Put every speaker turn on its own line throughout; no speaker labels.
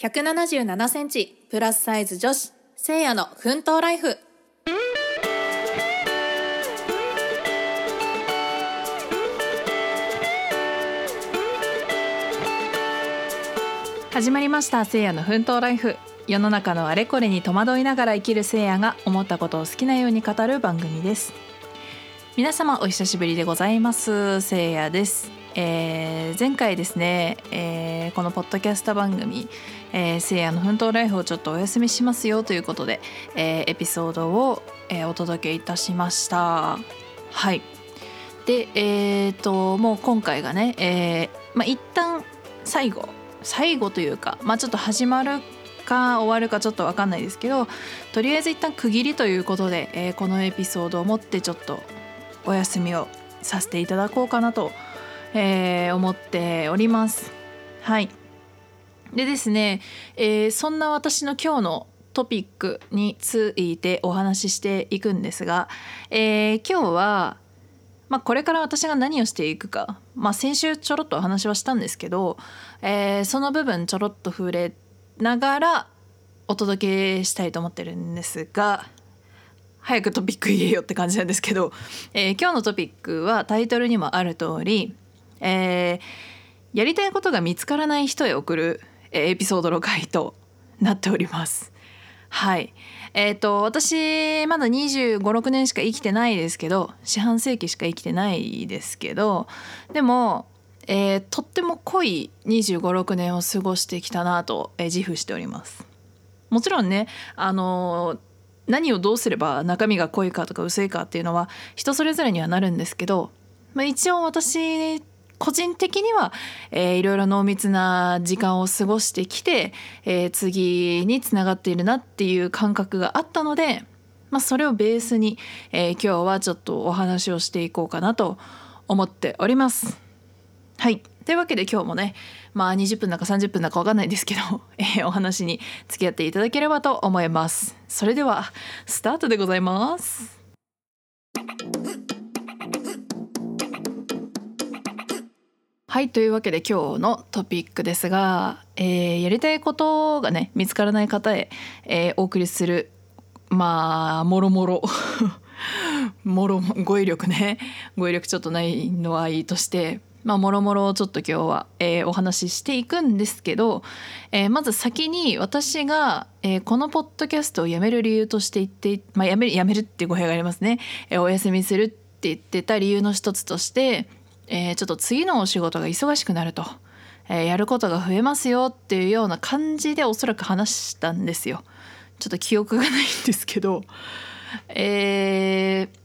177センチプラスサイズ女子せいやの奮闘ライフ。始まりましたせいやの奮闘ライフ。世の中のあれこれに戸惑いながら生きるせいやが思ったことを好きなように語る番組です。皆様お久しぶりでございます。せいやです。えー、前回ですね、えー、このポッドキャスト番組「えー、聖夜の奮闘ライフ」をちょっとお休みしますよということで、え、エピソードを、え、お届けいたしました。はい。でえーと、もう今回がね、えまあ、一旦最後最後というか、まあ、ちょっと始まるか終わるかちょっと分かんないですけどとりあえず一旦区切りということで、え、このエピソードをもってちょっとお休みをさせていただこうかなと思いますえー、思っております。はいでですね、えー、そんな私の今日のトピックについてお話ししていくんですが、えー、今日は、まあ、これから私が何をしていくか、まあ、先週ちょろっとお話はしたんですけど、えー、その部分ちょろっと触れながらお届けしたいと思ってるんですが早くトピック言えよって感じなんですけど、えー、今日のトピックはタイトルにもある通りえー、やりたいことが見つからない人へ送る、えー、エピソードの回となっております。はいえーと、私まだ2 5 6年しか生きてないですけど四半世紀しか生きてないですけどでも、えー、とっても濃い2 5 6年を過ごしてきたなと、えー、自負しております。もちろんねあの何をどうすれば中身が濃いかとか薄いかっていうのは人それぞれにはなるんですけど、まあ、一応私個人的には、えー、いろいろ濃密な時間を過ごしてきて、えー、次につながっているなっていう感覚があったので、まあ、それをベースに、えー、今日はちょっとお話をしていこうかなと思っております。はいというわけで今日もねまあ20分だか30分だか分かんないですけど、えー、お話に付き合っていただければと思います。それではスタートでございます。はいというわけで今日のトピックですが、えー、やりたいことがね見つからない方へ、えー、お送りするまあもろもろ もろ語彙力ね語彙力ちょっとないのはいいとしてまあもろもろちょっと今日は、えー、お話ししていくんですけど、えー、まず先に私が、えー、このポッドキャストをやめる理由として言って、まあ、やめるやめるって語弊がありますね、えー、お休みするって言ってた理由の一つとしてえー、ちょっと次のお仕事が忙しくなると、えー、やることが増えますよっていうような感じでおそらく話したんですよ。ちょっと記憶がないんですけど、えー、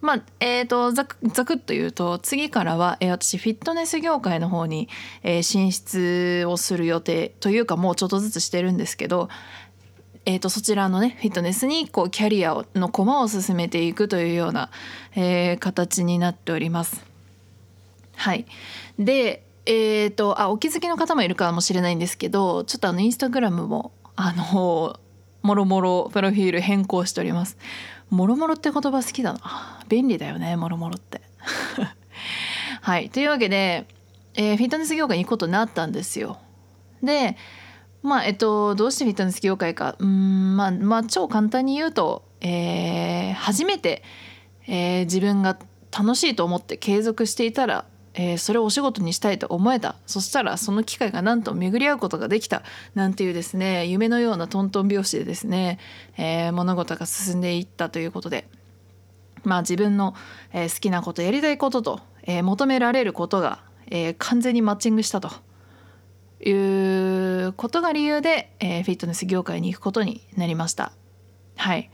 まあえーと、ざくざくっと言うと次からは、えー、私フィットネス業界の方に、えー、進出をする予定というかもうちょっとずつしてるんですけど、えーと、そちらのねフィットネスにこうキャリアの駒を進めていくというような、えー、形になっております。はい。でえーと、あお気づきの方もいるかもしれないんですけどちょっとあのインスタグラムもあのもろもろプロフィール変更しております。もろもろって言葉好きだな。便利だよねもろもろって。はい。というわけで、えー、フィットネス業界に行くことになったんですよ。でまあえっとどうしてフィットネス業界か。うんまあまあ超簡単に言うと、えー、初めて、えー、自分が楽しいと思って継続していたらえー、それをお仕事にしたいと思えた。そしたらその機会がなんと巡り合うことができた。なんていうですね夢のようなトントン拍子でですね、えー、物事が進んでいったということで。まあ自分の、えー、好きなことやりたいことと、え求められることが、え完全にマッチングしたと。いうことが理由で、えフィットネス業界に行くことになりました。はい。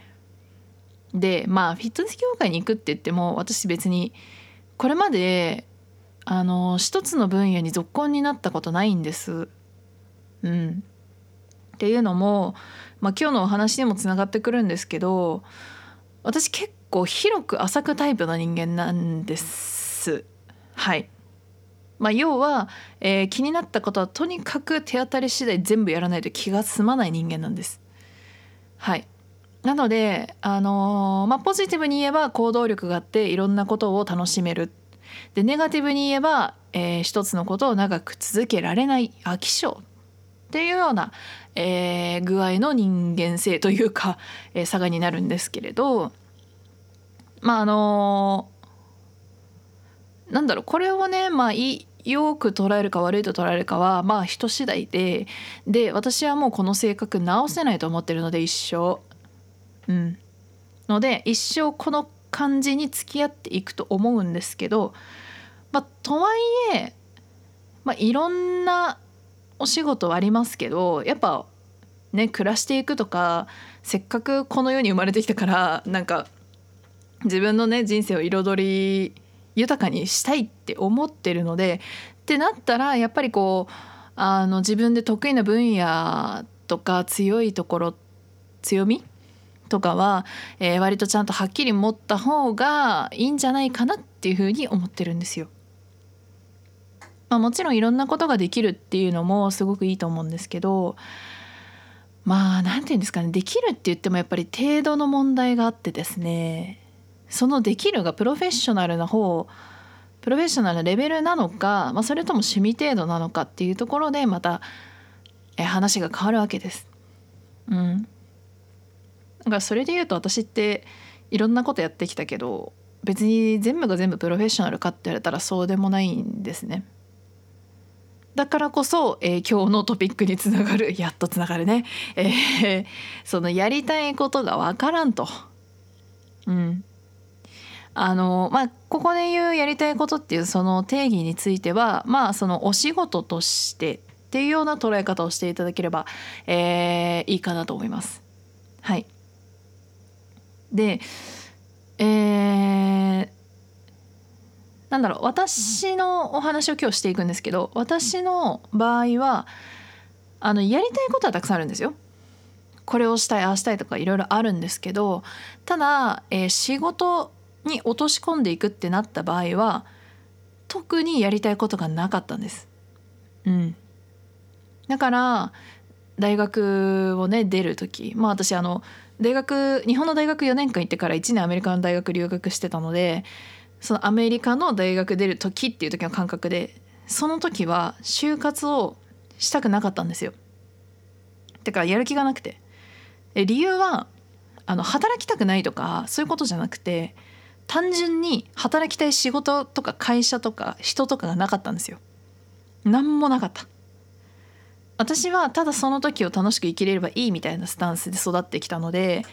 でまあフィットネス業界に行くって言っても私別にこれまであの一つの分野に続婚になったことないんです。うん、っていうのも、まあ、今日のお話にもつながってくるんですけど私結構広く浅くタイプの人間なんです。はいまあ、要は、えー、気になったことはとにかく手当たり次第全部やらないと気が済まない人間なんです。はいなので、あのー、まあ、ポジティブに言えば行動力があっていろんなことを楽しめるでネガティブに言えば、えー、一つのことを長く続けられない飽き性。っていうような、えー、具合の人間性というか、えー、差がになるんですけれどまああのー、なんだろうこれをねまあいよく捉えるか悪いと捉えるかはまあ人次第でで私はもうこの性格直せないと思ってるので一生。うん。ので一生この感じに付き合っていくと思うんですけどまあとはいえまあいろんなお仕事はありますけどやっぱね暮らしていくとかせっかくこの世に生まれてきたからなんか自分のね人生を彩り豊かにしたいって思ってるのでってなったらやっぱりこうあの自分で得意な分野とか強いところ強みとかは、えー、割とちゃんとはっきり持った方がいいんじゃないかなっていうふうに思ってるんですよ。まあ、もちろんいろんなことができるっていうのもすごくいいと思うんですけどまあ何て言うんですかねできるって言ってもやっぱり程度の問題があってですねそのできるがプロフェッショナルな方プロフェッショナルなレベルなのか、まあ、それとも趣味程度なのかっていうところでまたえ話が変わるわけです。うん、かそれで言うと私っていろんなことやってきたけど別に全部が全部プロフェッショナルかって言われたらそうでもないんですね。だからこそ、えー、今日のトピックにつながる やっとつながるね、えー、そのやりたいことがわからんと。うん、あのまあここで言うやりたいことっていうその定義についてはまあそのお仕事としてっていうような捉え方をしていただければ、えー、いいかなと思います。はい、でえー、なんだろう私のお話を今日していくんですけど私の場合はあのやりたいことはたくさんあるんですよ。これをしたいああしたいとかいろいろあるんですけどただ、えー、仕事に落とし込んでいくってなった場合は特にやりたいことがなかったんです。うん、だから大学をね出る時まあ私あの大学日本の大学4年間行ってから1年アメリカの大学留学してたのでそのアメリカの大学出る時っていう時の感覚でその時は就活をしたくなかったんですよ。てかやる気がなくて。理由はあの働きたくないとかそういうことじゃなくて単純に働きたい仕事とか会社とか人とかがなかったんですよ。何もなかった。私はただその時を楽しく生きれればいいみたいなスタンスで育ってきたので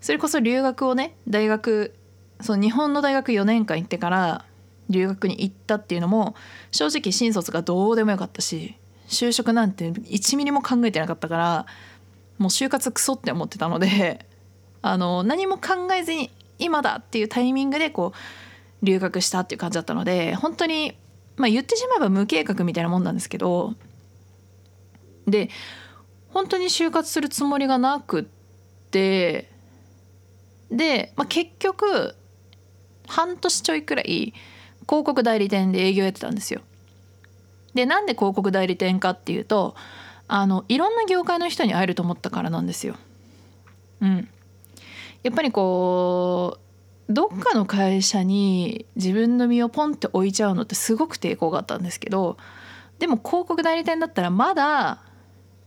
それこそ留学をね大学その日本の大学4年間行ってから留学に行ったっていうのも正直新卒がどうでもよかったし就職なんて1ミリも考えてなかったからもう就活クソって思ってたので あの何も考えずに今だっていうタイミングでこう留学したっていう感じだったので本当にまあ言ってしまえば無計画みたいなもんなんですけどで本当に就活するつもりがなくってで、まあ、結局半年ちょいくらい広告代理店で営業やってたんですよ。でなんで広告代理店かっていうとあのいろんな業界の人に会えると思ったからなんですよ。うん、やっぱりこうどっかの会社に自分の身をポンって置いちゃうのってすごく抵抗があったんですけどでも広告代理店だったらまだ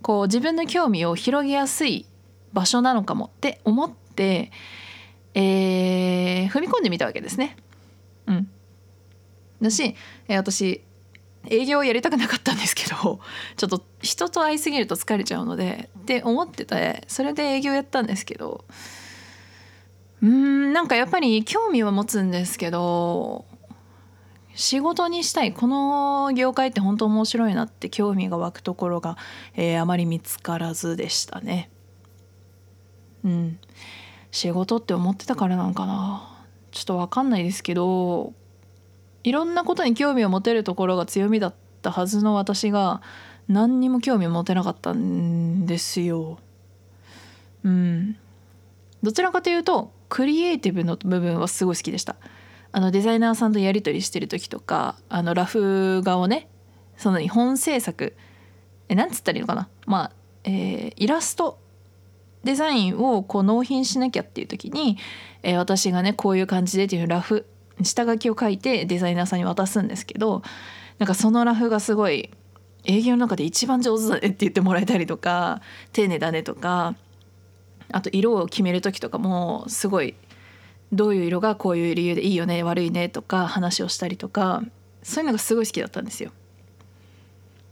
こう自分の興味を広げやすい場所なのかもって思って、えー、踏み込んでみたわけですね。うん、だし、えー、私営業をやりたくなかったんですけど ちょっと人と会いすぎると疲れちゃうのでって思っててそれで営業やったんですけどうんなんかやっぱり興味は持つんですけど仕事にしたいこの業界って本当面白いなって興味が湧くところが、えー、あまり見つからずでしたね。うん仕事って思ってたからなんかなちょっと分かんないですけどいろんなことに興味を持てるところが強みだったはずの私が何にも興味を持てなかったんですよ。うん。どちらかというとクリエイティブの部分はすごい好きでした。あのデザイナーさんとやり取りしてる時とかあのラフ画をねその日本制作えなんつったらいいのかな？まあ、えー、イラストデザインをこう納品しなきゃっていう時に、えー、私がねこういう感じでっていうラフ下書きを書いてデザイナーさんに渡すんですけどなんかそのラフがすごい営業の中で一番上手だねって言ってもらえたりとか丁寧だねとかあと色を決める時とかもすごいどういう色がこういう理由でいいよね悪いねとか話をしたりとかそういうのがすごい好きだったんですよ。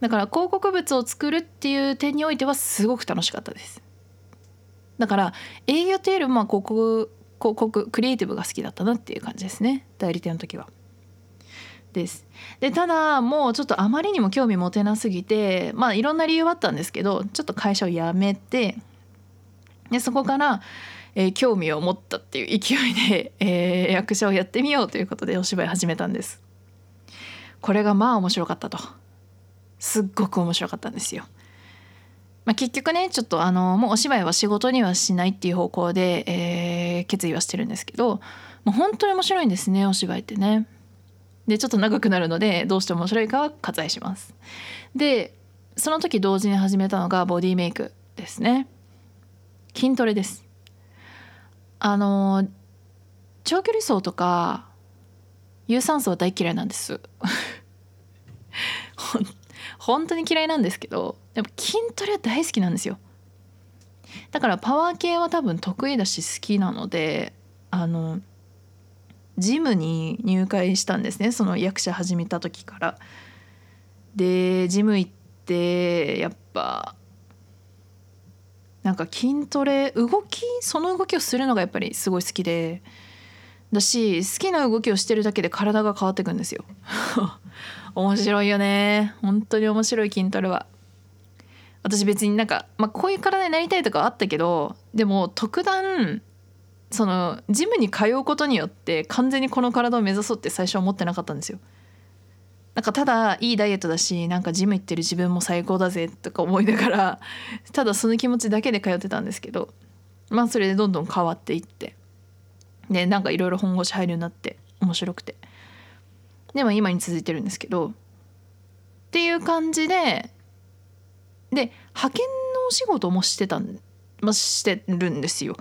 だから広告物を作るっていう点においてはすごく楽しかったです。だから営業というよりも広告広告クリエイティブが好きだったなっていう感じですね。代理店の時は。です。でただもうちょっとあまりにも興味持てなすぎてまあいろんな理由はあったんですけどちょっと会社を辞めてでそこから、えー、興味を持ったっていう勢いで、えー、役者をやってみようということでお芝居始めたんです。これがまあ面白かったとすっごく面白かったんですよ。まあ、結局ねちょっとあのもうお芝居は仕事にはしないっていう方向で、えー、決意はしてるんですけどもう本当に面白いんですねお芝居ってね。でちょっと長くなるのでどうして面白いかは割愛します。でその時同時に始めたのがボディメイクですね。筋トレです。あの長距離走とか有酸素は大嫌いなんです。本当に嫌いなんですけどでも筋トレは大好きなんですよ。だからパワー系は多分得意だし好きなのであのジムに入会したんですね。その役者始めた時から。でジム行ってやっぱなんか筋トレ動きその動きをするのがやっぱりすごい好きでだし好きな動きをしてるだけで体が変わってくんですよ。面白いよね。本当に面白い筋トレは。私別になんか、まあ、こういう体になりたいとかあったけどでも特段そのジムに通うことによって完全にこの体を目指そうって最初は思ってなかったんですよ。なんかただいいダイエットだしなんかジム行ってる自分も最高だぜとか思いながら ただその気持ちだけで通ってたんですけどまあそれでどんどん変わっていってでなんかいろいろ本腰入るようになって面白くてでも今に続いてるんですけどっていう感じでで派遣のお仕事もしてたん、まあ、してるんですよ。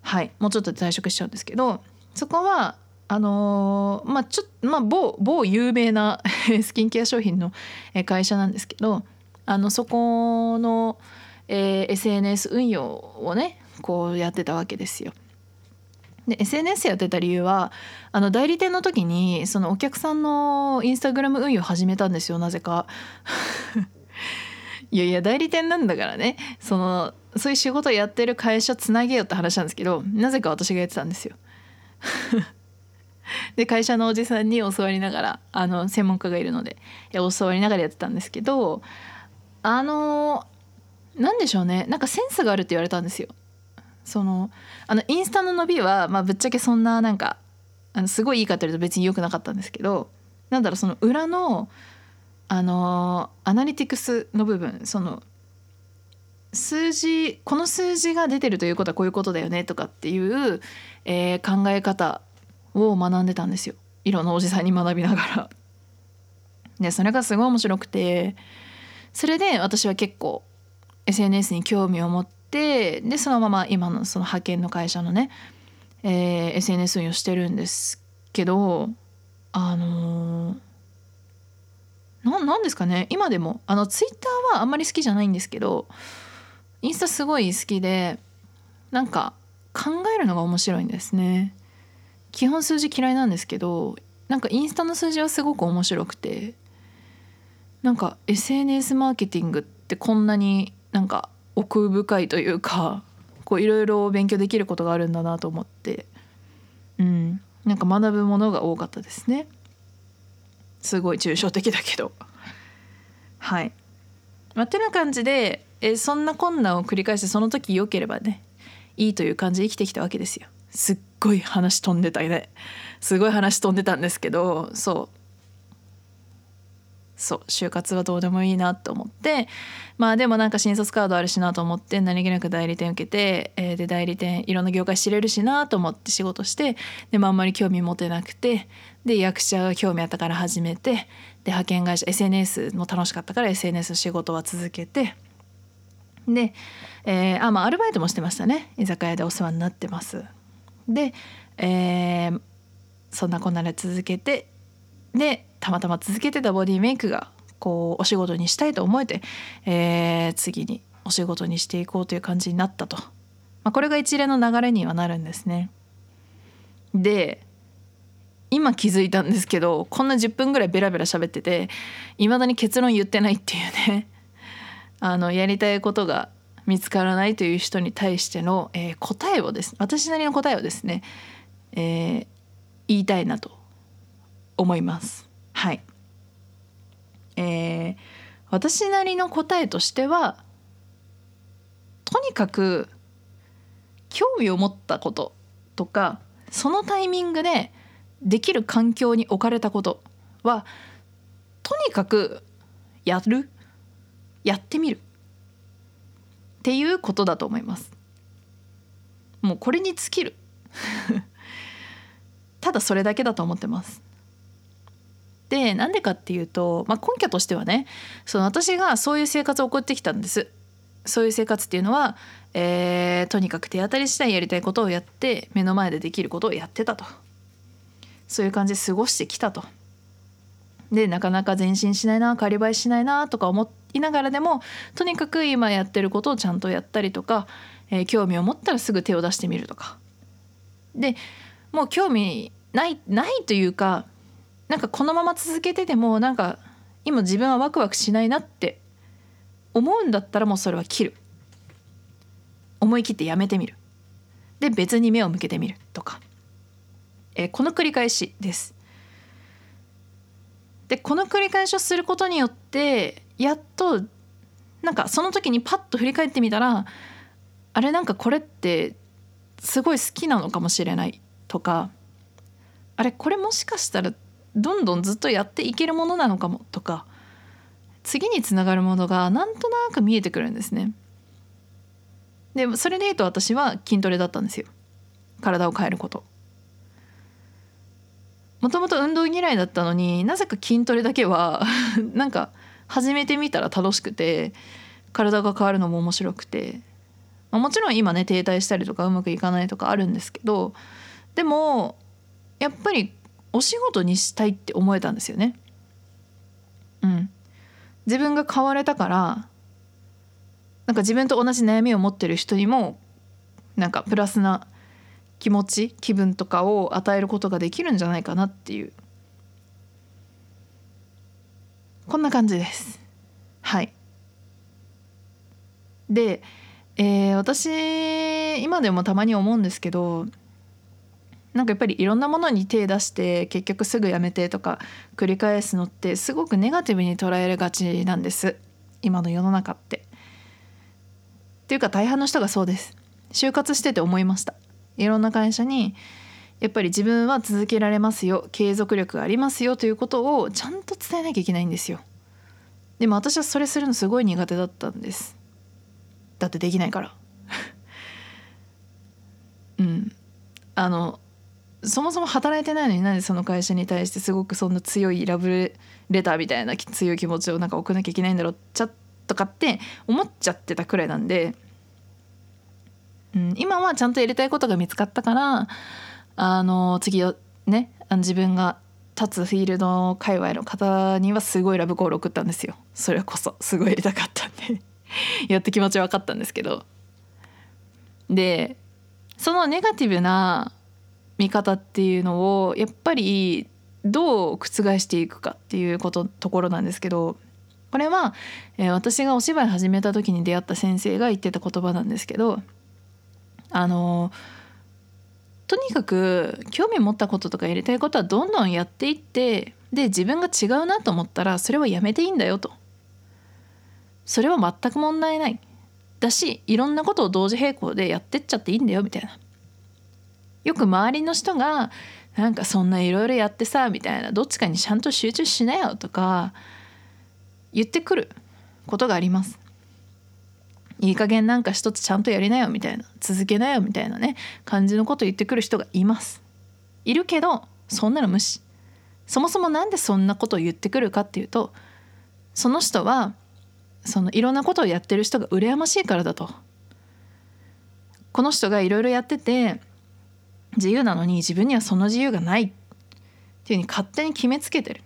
はいもうちょっとで退職しちゃうんですけどそこはあのー、まあちょっとまあ某某有名な スキンケア商品の会社なんですけどあのそこの、えー、SNS 運用をねこうやってたわけですよ。で SNS やってた理由はあの代理店の時にそのお客さんのインスタグラム運用始めたんですよなぜか。いやいや代理店なんだからねそのそういう仕事やってる会社つなげようって話なんですけどなぜか私がやってたんですよ。で会社のおじさんに教わりながらあの専門家がいるので教わりながらやってたんですけどあの何でしょうねなんかセンスがあるって言われたんですよ。そのあのインスタの伸びは、まあ、ぶっちゃけそんななんかあのすごいいいかって言うと別に良くなかったんですけどなんだろうその裏のあのアナリティクスの部分その数字この数字が出てるということはこういうことだよねとかっていう、えー、考え方を学んでたんですよいろんなおじさんに学びながら。でそれがすごい面白くてそれで私は結構 SNS に興味を持ってでそのまま今のその派遣の会社のね、えー、SNS 運用してるんですけどあのーなんですかね今でもあのツイッターはあんまり好きじゃないんですけどインスタすごい好きでなんか考えるのが面白いんですね基本数字嫌いなんですけどなんかインスタの数字はすごく面白くてなんか SNS マーケティングってこんなになんか奥深いというかいろいろ勉強できることがあるんだなと思ってうんなんか学ぶものが多かったですね。すごい抽象的だけどはい。まあ、てな感じでえそんな困難を繰り返してその時良ければねいいという感じで生きてきたわけですよ。すっごい話飛んでたね。すごい話飛んでたんですけどそう。そう就活はどうでもいいなと思って。まあでもなんか新卒カードあるしなと思って何気なく代理店受けて、えー、で代理店いろんな業界知れるしなと思って仕事してでもあんまり興味持てなくてで役者が興味あったから始めてで派遣会社 SNS も楽しかったから SNS 仕事は続けてで、えー、あまあアルバイトもしてましたね。居酒屋でお世話になってます。で、えー、そんなこんなで続けてでたまたま続けてたボディメイクがこうお仕事にしたいと思えて、えー、次にお仕事にしていこうという感じになったと、まあ、これが一連の流れにはなるんですね。で今気づいたんですけどこんな10分ぐらいベラベラ喋ってていまだに結論言ってないっていうね あのやりたいことが見つからないという人に対しての、えー、答えをです私なりの答えをですね、えー、言いたいなと思います。はい、えー、私なりの答えとしてはとにかく興味を持ったこととかそのタイミングでできる環境に置かれたことはとにかくやるやってみるっていうことだと思います。もうこれに尽きる。ただそれだけだと思ってます。でなんでかっていうと、まあ、根拠としてはねその私がそういう生活を送ってきたんです。そういう生活っていうのは、えー、とにかく手当たり次第やりたいことをやって目の前でできることをやってたと。そういう感じで過ごしてきたと。でなかなか前進しないな仮映えしないなとか思いながらでもとにかく今やってることをちゃんとやったりとか、えー、興味を持ったらすぐ手を出してみるとか。でもう興味ないないというかなんかこのまま続けててもなんか今自分はワクワクしないなって思うんだったらもうそれは切る。思い切ってやめてみる。で別に目を向けてみるとか、えー、この繰り返しです。でこの繰り返しをすることによってやっとなんかその時にパッと振り返ってみたらあれなんかこれってすごい好きなのかもしれないとかあれこれもしかしたらどんどんずっとやっていけるものなのかもとか次につながるものがなんとなく見えてくるんですね。でそれで言うと私は筋トレだったんですよ体を変えることもともと運動嫌いだったのになぜか筋トレだけは なんか始めてみたら楽しくて体が変わるのも面白くて、まあ、もちろん今ね停滞したりとかうまくいかないとかあるんですけどでもやっぱりお仕事にしたいって思えたんですよね。うん自分が変われたからなんか自分と同じ悩みを持ってる人にもなんかプラスな気持ち気分とかを与えることができるんじゃないかなっていうこんな感じですはいで、えー、私今でもたまに思うんですけどなんかやっぱりいろんなものに手出して結局すぐやめてとか繰り返すのってすごくネガティブに捉えがちなんです今の世の中って。っていうか大半の人がそうです。就活してて思いました。いろんな会社にやっぱり自分は続けられますよ継続力がありますよということをちゃんと伝えなきゃいけないんですよ。でも私はそれするのすごい苦手だったんです。だってできないから。うん。あのそもそも働いてないのになんでその会社に対してすごくそんな強いラブレターみたいな強い気持ちをなんか送らなきゃいけないんだろうちゃとかって思っちゃってたくらいなんで、うん、今はちゃんとやりたいことが見つかったからあの次をね自分が立つフィールド界隈の方にはすごいラブコール送ったんですよ。それこそすごいやりたかったんで。やっと気持ち分かったんですけど。でそのネガティブな見方っていうのをやっぱりどう覆していくかっていうことところなんですけどこれは、えー、私がお芝居始めた時に出会った先生が言ってた言葉なんですけどあのとにかく興味持ったこととかやりたいことはどんどんやっていってで自分が違うなと思ったらそれはやめていいんだよと。それは全く問題ない。だしいろんなことを同時並行でやってっちゃっていいんだよみたいな。よく周りの人がなんかそんないろいろやってさみたいな。どっちかにちゃんと集中しなよとか言ってくることがあります。いい加減なんか一つちゃんとやりなよみたいな続けなよみたいなね感じのこと言ってくる人がいます。いるけどそんなの無視。そもそも何でそんなことを言ってくるかっていうとその人はそのいろんなことをやってる人が羨ましいからだと。この人がいろいろやってて自由なのに自分にはその自由がないっていうふうに勝手に決めつけてる。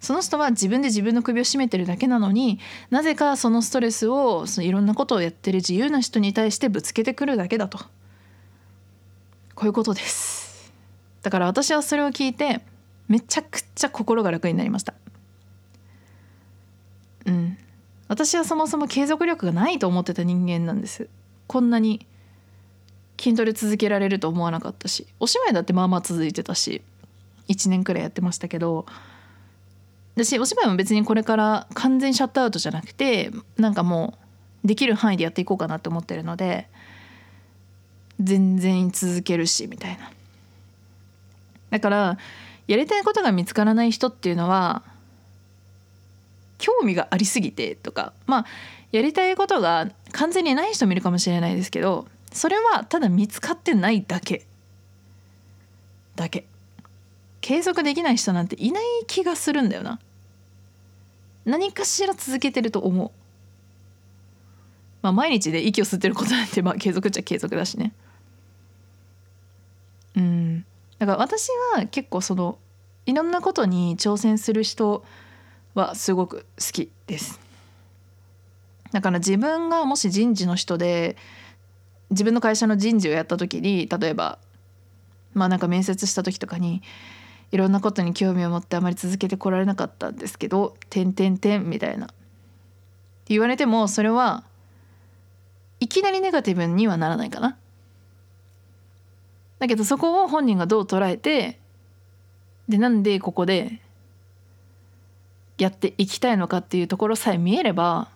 その人は自分で自分の首を絞めてるだけなのになぜかそのストレスをそのいろんなことをやってる自由な人に対してぶつけてくるだけだと。こういうことです。だから私はそれを聞いてめちゃくちゃ心が楽になりました。うん。私はそもそも継続力がないと思ってた人間なんです。こんなに筋トレ続けられると思わなかったしお芝居だってまあまあ続いてたし1年くらいやってましたけど私お芝居も別にこれから完全シャットアウトじゃなくてなんかもうできる範囲でやっていこうかなって思ってるので全然続けるしみたいな。だからやりたいことが見つからない人っていうのは興味がありすぎてとかまあやりたいことが完全にない人もいるかもしれないですけどそれはただ見つかってないだけ。だけ。継続できない人なんていない気がするんだよな。何かしら続けてると思う。まあ毎日で息を吸ってることなんてまあ継続っちゃ継続だしね。うん。だから私は結構そのいろんなことに挑戦する人はすごく好きです。だから自分がもし人事の人で自分の会社の人事をやった時に例えばまあなんか面接した時とかにいろんなことに興味を持ってあまり続けてこられなかったんですけど「てんてんてん」みたいな言われてもそれはいきなりネガティブにはならないかな。だけどそこを本人がどう捉えてでなんでここでやっていきたいのかっていうところさえ見えれば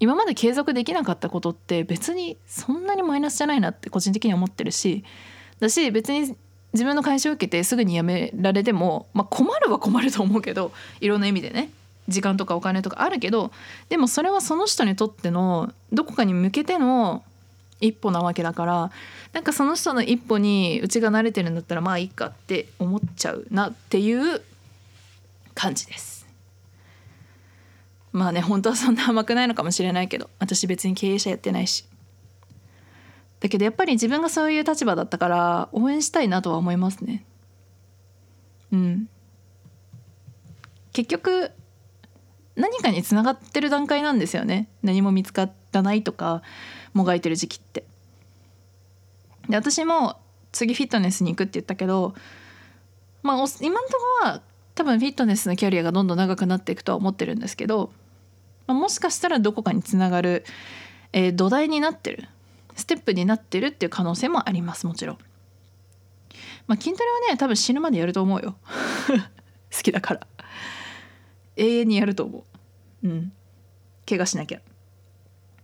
今まで継続できなかったことって別にそんなにマイナスじゃないなって個人的には思ってるしだし別に自分の会社を受けてすぐに辞められても、まあ、困るは困ると思うけどいろんな意味でね時間とかお金とかあるけどでもそれはその人にとってのどこかに向けての一歩なわけだからなんかその人の一歩にうちが慣れてるんだったらまあいいかって思っちゃうなっていう感じです。まあね本当はそんな甘くないのかもしれないけど私別に経営者やってないしだけどやっぱり自分がそういう立場だったから応援したいなとは思いますね。うん。結局何かにつながってる段階なんですよね。何も見つからないとかもがいてる時期って。で私も次フィットネスに行くって言ったけどまあ今のところは多分フィットネスのキャリアがどんどん長くなっていくとは思ってるんですけど、まあ、もしかしたらどこかにつながる、えー、土台になってる。ステップになってるっていう可能性もありますもちろん。まあ、筋トレはね多分死ぬまでやると思うよ。好きだから。永遠にやると思う。うん。怪我しなきゃ。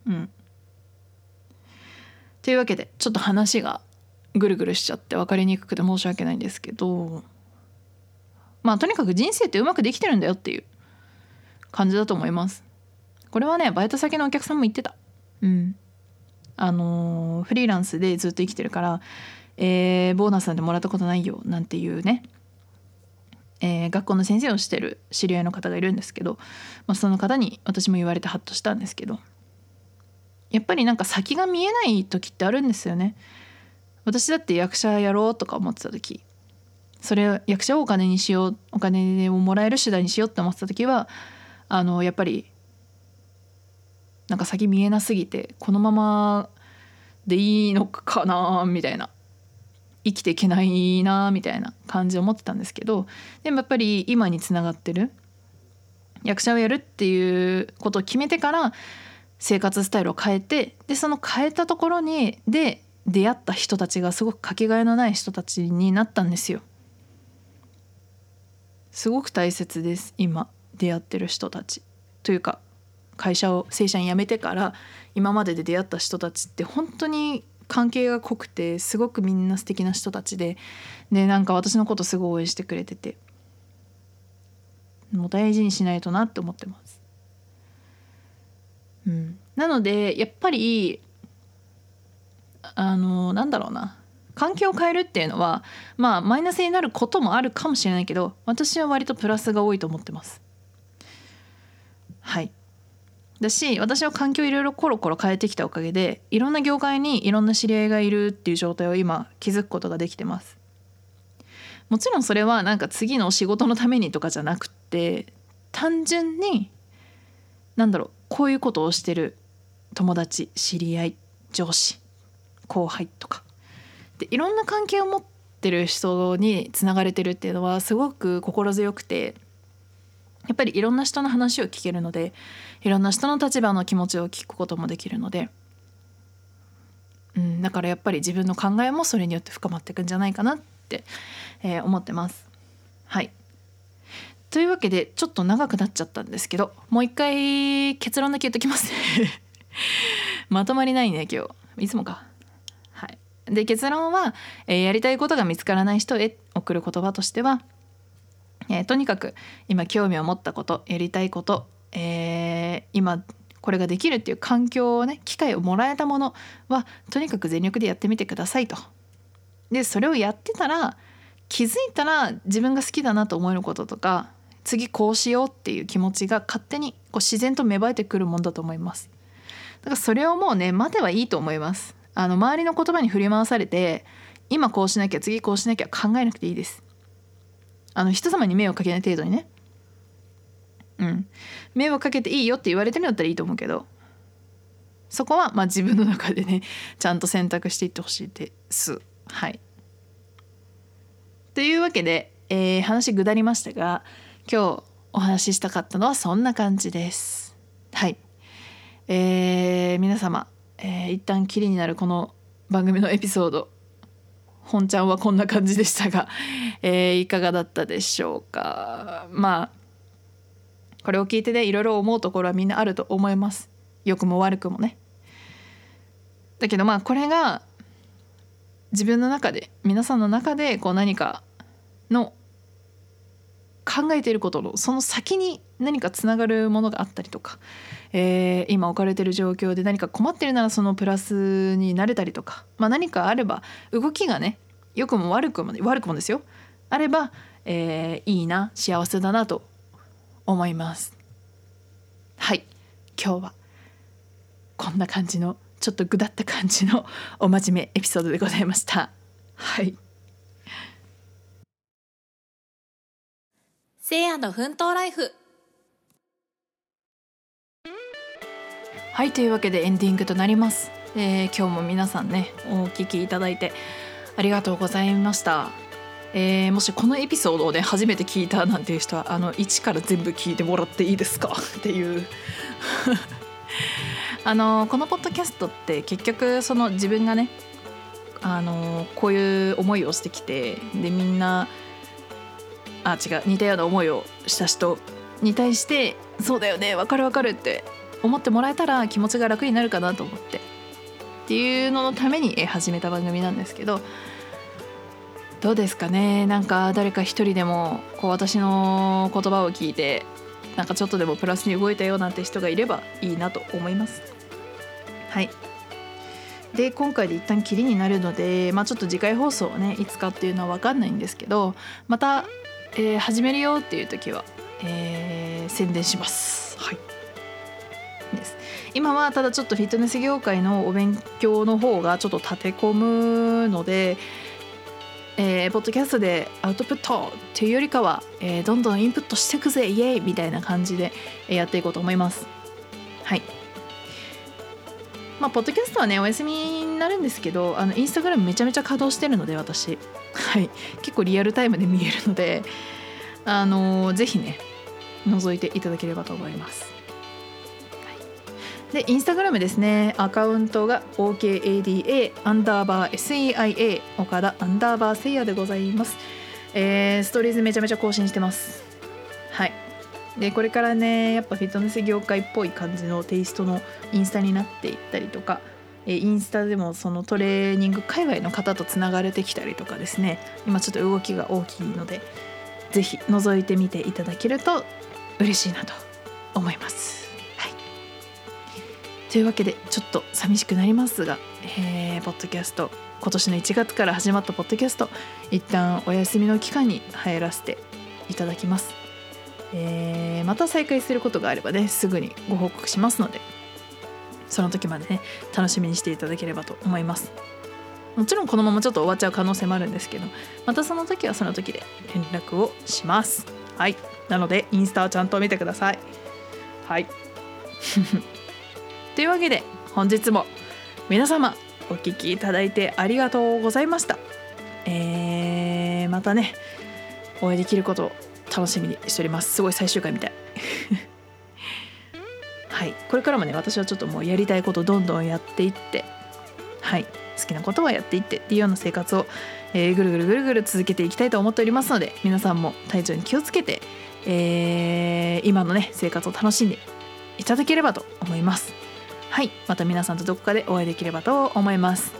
うん。というわけでちょっと話がぐるぐるしちゃって分かりにくくて申し訳ないんですけど。まあとにかく人生ってうまくできてるんだよっていう感じだと思います。これはねバイト先のお客さんも言ってた。うん。あのフリーランスでずっと生きてるからえー、ボーナスなんてもらったことないよなんていうね、えー、学校の先生をしてる知り合いの方がいるんですけど、まあ、その方に私も言われてハッとしたんですけどやっぱりなんか先が見えない時ってあるんですよね。私だって役者やろうとか思ってた時それ役者をお金にしようお金をもらえる手段にしようって思ってた時はあのやっぱりなんか先見えなすぎてこのままでいいのかなみたいな。生きていけないなみたいな感じを思ってたんですけど。でもやっぱり今につながってる。役者をやるっていうことを決めてから生活スタイルを変えてでその変えたところにで出会った人たちがすごくかけがえのない人たちになったんですよ。すごく大切です今出会ってる人たち。というか会社を正社員辞めてから今までで出会った人たちって本当に関係が濃くてすごくみんな素敵な人たちででなんか私のことすごい応援してくれててもう大事にしないとなって思ってます。うん、なのでやっぱりあのなんだろうな環境を変えるっていうのはまあマイナスになることもあるかもしれないけど私は割とプラスが多いと思ってます。はいだし私は環境いろいろコロコロ変えてきたおかげでいろんな業界にいろんな知り合いがいるっていう状態を今気づくことができてます。もちろんそれはなんか次の仕事のためにとかじゃなくて単純になんだろうこういうことをしてる友達知り合い上司後輩とか。でいろんな関係を持ってる人につながれてるっていうのはすごく心強くてやっぱりいろんな人の話を聞けるのでいろんな人の立場の気持ちを聞くこともできるので、うん、だからやっぱり自分の考えもそれによって深まっていくんじゃないかなって、えー、思ってます。はい。というわけでちょっと長くなっちゃったんですけどもう一回結論だけ言っときます。ね まとまりないね今日。いつもか。はい。で結論は、えー、やりたいことが見つからない人へ送る言葉としてはえー、とにかく今興味を持ったことやりたいこと、えー、今これができるっていう環境をね機会をもらえたものはとにかく全力でやってみてくださいと。でそれをやってたら気づいたら自分が好きだなと思えることとか次こうしようっていう気持ちが勝手にこう自然と芽生えてくるもんだと思います。だからそれをもうね待てばいいと思います。あの周りの言葉に振り回されて今こうしなきゃ次こうしなきゃ考えなくていいです。あの人様に迷惑かけない程度にね。うん。迷惑かけていいよって言われてるんだったらいいと思うけどそこはまあ自分の中でね ちゃんと選択していってほしいです。はい。というわけで、えー、話ぐだりましたが今日お話ししたかったのはそんな感じです。はい。えー、皆様、えー、一旦きりになるこの番組のエピソード本ちゃんはこんな感じでしたが、えー、いかがだったでしょうか。まあこれを聞いてねいろいろ思うところはみんなあると思います。良くも悪くもね。だけどまあこれが自分の中で皆さんの中でこう何かの考えていることのその先に何かつながるものがあったりとか、えー、今置かれてる状況で何か困ってるならそのプラスになれたりとか、まあ、何かあれば動きがね良くも悪くも悪くもですよ。あれば、えー、いいな幸せだなと思います。はい。今日はこんな感じのちょっとぐだった感じのお真面目エピソードでございました。はい。
せいやの奮闘ライフ。
はいというわけでエンディングとなります、えー、今日も皆さんねお聞きいただいてありがとうございました、えー、もしこのエピソードをね初めて聞いたなんていう人はあの1から全部聞いてもらっていいですか？っていう。あのこのポッドキャストって結局その自分がねあのこういう思いをしてきてでみんなあ違う似たような思いをした人に対してそうだよね分かる分かるって思ってもらえたら気持ちが楽になるかなと思って。っていうののために始めた番組なんですけど。どうですかねなんか誰か一人でもこう私の言葉を聞いてなんかちょっとでもプラスに動いたよなんて人がいればいいなと思います。はい。で今回で一旦きりになるので、まあ、ちょっと次回放送はねいつかっていうのは分かんないんですけどまたえー、始めるよっていう時は、えー、宣伝します。はいです今はただちょっとフィットネス業界のお勉強の方がちょっと立て込むので、えー、ポッドキャストでアウトプットっていうよりかは、えー、どんどんインプットしていくぜイエーイみたいな感じでやっていこうと思います。はいまあ、ポッドキャストはねお休みになるんですけどあのインスタグラムめちゃめちゃ稼働してるので私。はい。結構リアルタイムで見えるのであのー、ぜひね覗いていただければと思います、はい、でインスタグラムですね。アカウントが OKADA アンダーバー SEIA 岡田アンダーバーせいやでございます。えー、ストーリーズめちゃめちゃ更新してます。はい。でこれからねやっぱフィットネス業界っぽい感じのテイストのインスタになっていったりとかインスタでもそのトレーニング界隈の方とつながれてきたりとかですね今ちょっと動きが大きいので是非覗いてみていただけると嬉しいなと思います。はい、というわけでちょっと寂しくなりますが、えー、ポッドキャスト今年の1月から始まったポッドキャスト一旦お休みの期間に入らせていただきます。えー、また再開することがあればねすぐにご報告しますのでその時までね楽しみにしていただければと思います。もちろんこのままちょっと終わっちゃう可能性もあるんですけどまたその時はその時で連絡をします。はい。なのでインスタをちゃんと見てください。はい。というわけで本日も皆様お聴きいただいてありがとうございました。えー、またねお会いできることを楽しみにしております。すごい最終回みたいはい。これからもね私はちょっともうやりたいことどんどんやっていってはい。好きなことはやっていってっていうような生活を、えー、ぐるぐるぐるぐる続けていきたいと思っておりますので皆さんも体調に気をつけて、えー、今のね生活を楽しんでいただければと思います。はい。また皆さんとどこかでお会いできればと思います。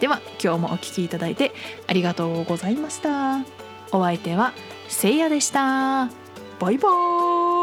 では今日もお聴きいただいてありがとうございました。お相手はせいやでした。バイバーイ。